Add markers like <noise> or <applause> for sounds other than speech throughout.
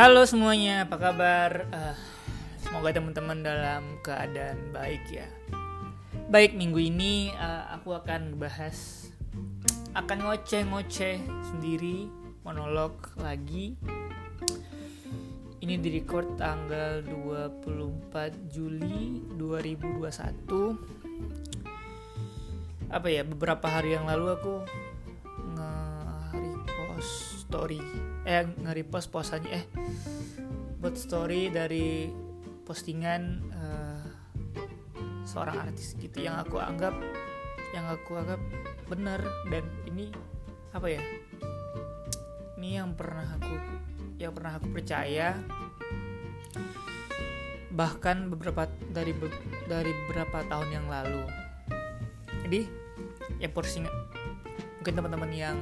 Halo semuanya, apa kabar? Uh, semoga teman-teman dalam keadaan baik ya. Baik minggu ini uh, aku akan bahas akan ngoceh-ngoceh sendiri monolog lagi. Ini di record tanggal 24 Juli 2021. Apa ya? Beberapa hari yang lalu aku story. Eh nge-repost posanya eh buat story dari postingan uh, seorang artis gitu yang aku anggap yang aku anggap benar. Dan ini apa ya ini yang pernah aku yang pernah aku percaya. Bahkan beberapa dari dari beberapa tahun yang lalu. Jadi ya postingan mungkin teman-teman yang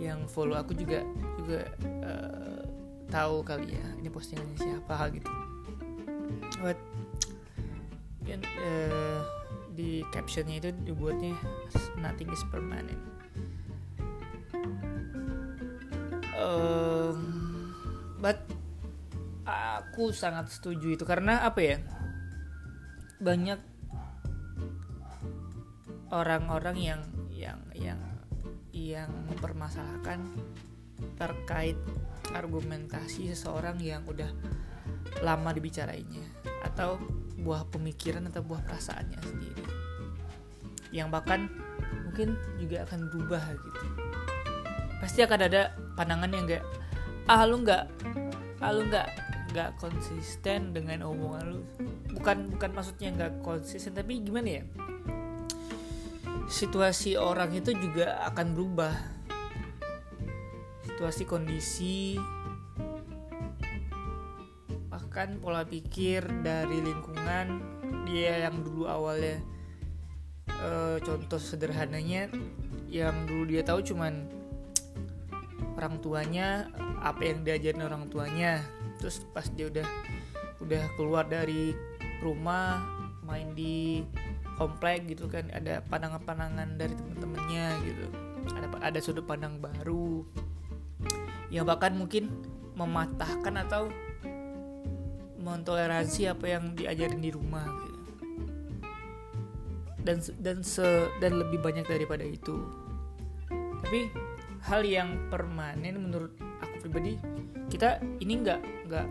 yang follow aku juga juga uh, tahu kali ya ini postingannya siapa gitu. Buat kan uh, di captionnya itu dibuatnya nothing is permanent. Um, but aku sangat setuju itu karena apa ya banyak orang-orang yang yang mempermasalahkan terkait argumentasi seseorang yang udah lama dibicarainya atau buah pemikiran atau buah perasaannya sendiri. Yang bahkan mungkin juga akan berubah gitu. Pasti akan ada pandangan yang enggak ah lu nggak ah lu nggak nggak konsisten dengan omongan lu. Bukan bukan maksudnya nggak konsisten tapi gimana ya situasi orang itu juga akan berubah. Situasi kondisi bahkan pola pikir dari lingkungan dia yang dulu awalnya e, contoh sederhananya yang dulu dia tahu cuman orang tuanya apa yang diajarin orang tuanya. Terus pas dia udah udah keluar dari rumah main di komplek gitu kan ada pandangan-pandangan dari teman-temannya gitu. Ada ada sudut pandang baru. Yang bahkan mungkin mematahkan atau mentoleransi apa yang diajarin di rumah gitu. dan dan se dan lebih banyak daripada itu. Tapi hal yang permanen menurut aku pribadi kita ini nggak nggak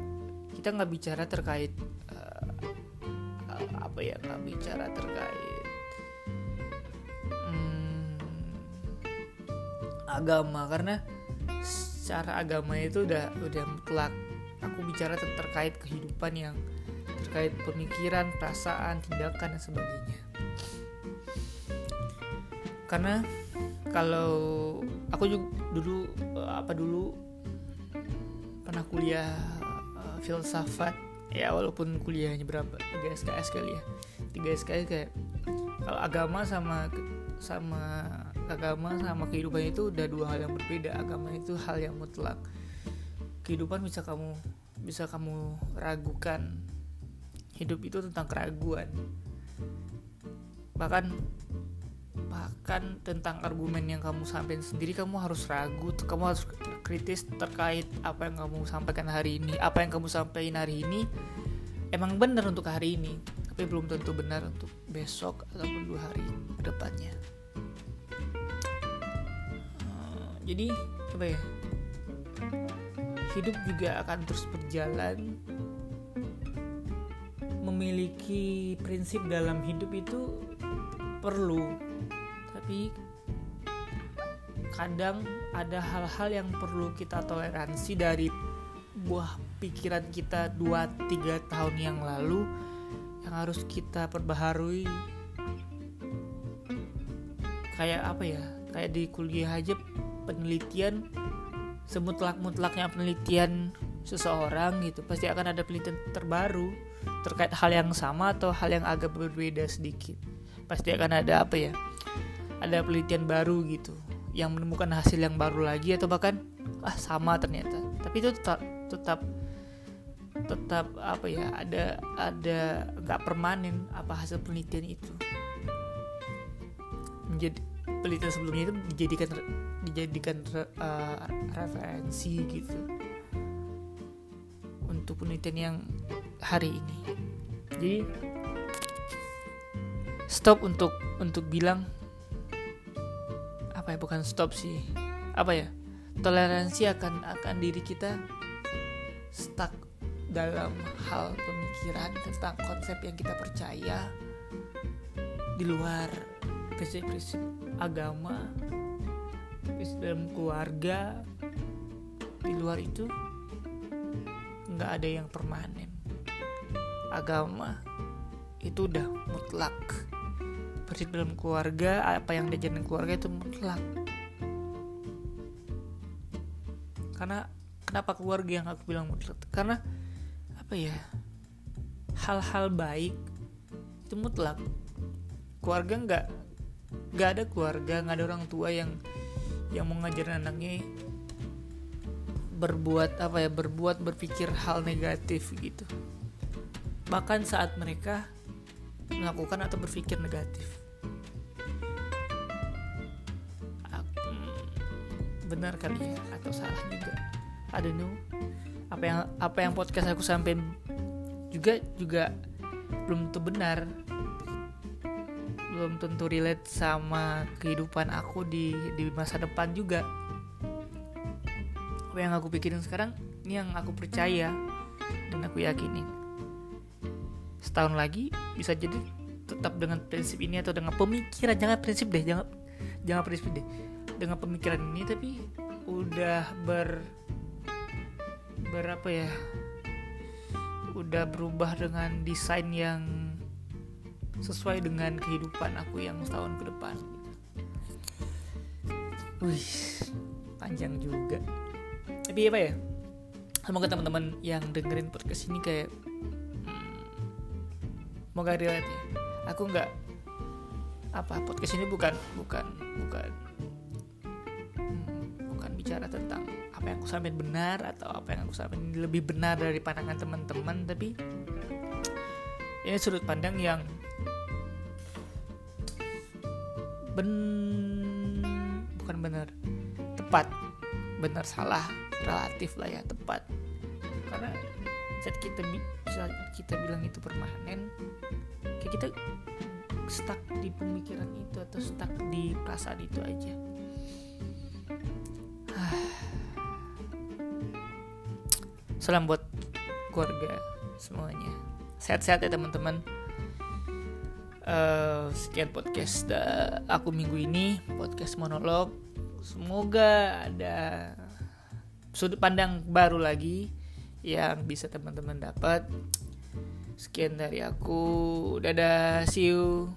kita nggak bicara terkait apa ya nggak bicara terkait hmm, agama. Karena secara agama itu udah udah mutlak. Aku bicara terkait kehidupan yang terkait pemikiran perasaan tindakan dan sebagainya. Karena kalau aku juga dulu apa dulu pernah kuliah uh, filsafat ya walaupun kuliahnya berapa? 3 SKS kali ya. 3 SKS kayak kalau agama sama sama agama sama kehidupan itu udah dua hal yang berbeda. Agama itu hal yang mutlak. Kehidupan bisa kamu bisa kamu ragukan. Hidup itu tentang keraguan. Bahkan bahkan tentang argumen yang kamu sampaikan sendiri kamu harus ragu kamu harus kritis terkait apa yang kamu sampaikan hari ini. Apa yang kamu sampaikan hari ini emang benar untuk hari ini tapi belum tentu benar untuk besok ataupun dua hari ke depannya. Uh, jadi apa ya? Hidup juga akan terus berjalan. Memiliki prinsip dalam hidup itu perlu tapi kadang ada hal-hal yang perlu kita toleransi dari buah pikiran kita 2-3 tahun yang lalu yang harus kita perbaharui. Kayak apa ya? Kayak di kuliah aja penelitian semutlak-mutlaknya penelitian seseorang gitu pasti akan ada penelitian terbaru terkait hal yang sama atau hal yang agak berbeda sedikit. Pasti akan ada apa ya ada penelitian baru gitu yang menemukan hasil yang baru lagi atau bahkan ah sama ternyata. Tapi itu tetap tetap tetap apa ya ada ada nggak permanen apa hasil penelitian itu. Menjadi penelitian sebelumnya itu dijadikan dijadikan uh, referensi gitu. Untuk penelitian yang hari ini. Jadi stop untuk untuk bilang apa ya? Bukan stop sih. Apa ya? Toleransi akan akan diri kita stuck dalam hal pemikiran tentang konsep yang kita percaya di luar prinsip-prinsip agama prinsip dalam keluarga di luar itu nggak ada yang permanen. Agama itu udah mutlak prinsip dalam keluarga apa yang diajarin keluarga itu mutlak. Karena kenapa keluarga yang aku bilang mutlak? Karena apa ya hal-hal baik itu mutlak. Keluarga nggak nggak ada keluarga nggak ada orang tua yang yang mau ngajarin anaknya berbuat apa ya berbuat berpikir hal negatif gitu. Bahkan saat mereka melakukan atau berpikir negatif? Benar kali ya? Atau salah juga? Ada nu apa yang apa yang podcast aku sampai juga juga belum tentu benar. Belum tentu relate sama kehidupan aku di di masa depan juga. Apa yang aku pikirin sekarang ini yang aku percaya dan aku yakinin setahun lagi bisa jadi tetap dengan prinsip ini atau dengan pemikiran. Jangan prinsip deh jangan jangan prinsip deh. Dengan pemikiran ini tapi udah ber berapa ya? Udah berubah dengan desain yang sesuai dengan kehidupan aku yang setahun ke depan. Wih, panjang juga. Tapi apa ya? Semoga teman-teman yang dengerin podcast ini kayak semoga relate ya aku nggak apa podcast ini bukan bukan bukan hmm, bukan bicara tentang apa yang aku sampaikan benar atau apa yang aku sampaikan lebih benar dari pandangan teman-teman tapi ini sudut pandang yang ben bukan benar tepat. Benar salah relatif lah ya tepat. Karena saat kita saat kita bilang itu permanen. Kayak kita stuck di pemikiran itu atau stuck di perasaan itu aja. <sighs> Salam buat keluarga semuanya. Sehat-sehat ya teman-teman. Uh, sekian podcast da aku minggu ini podcast monolog. Semoga ada sudut pandang baru lagi yang bisa teman-teman dapat. Sekian dari aku. Dadah, see you.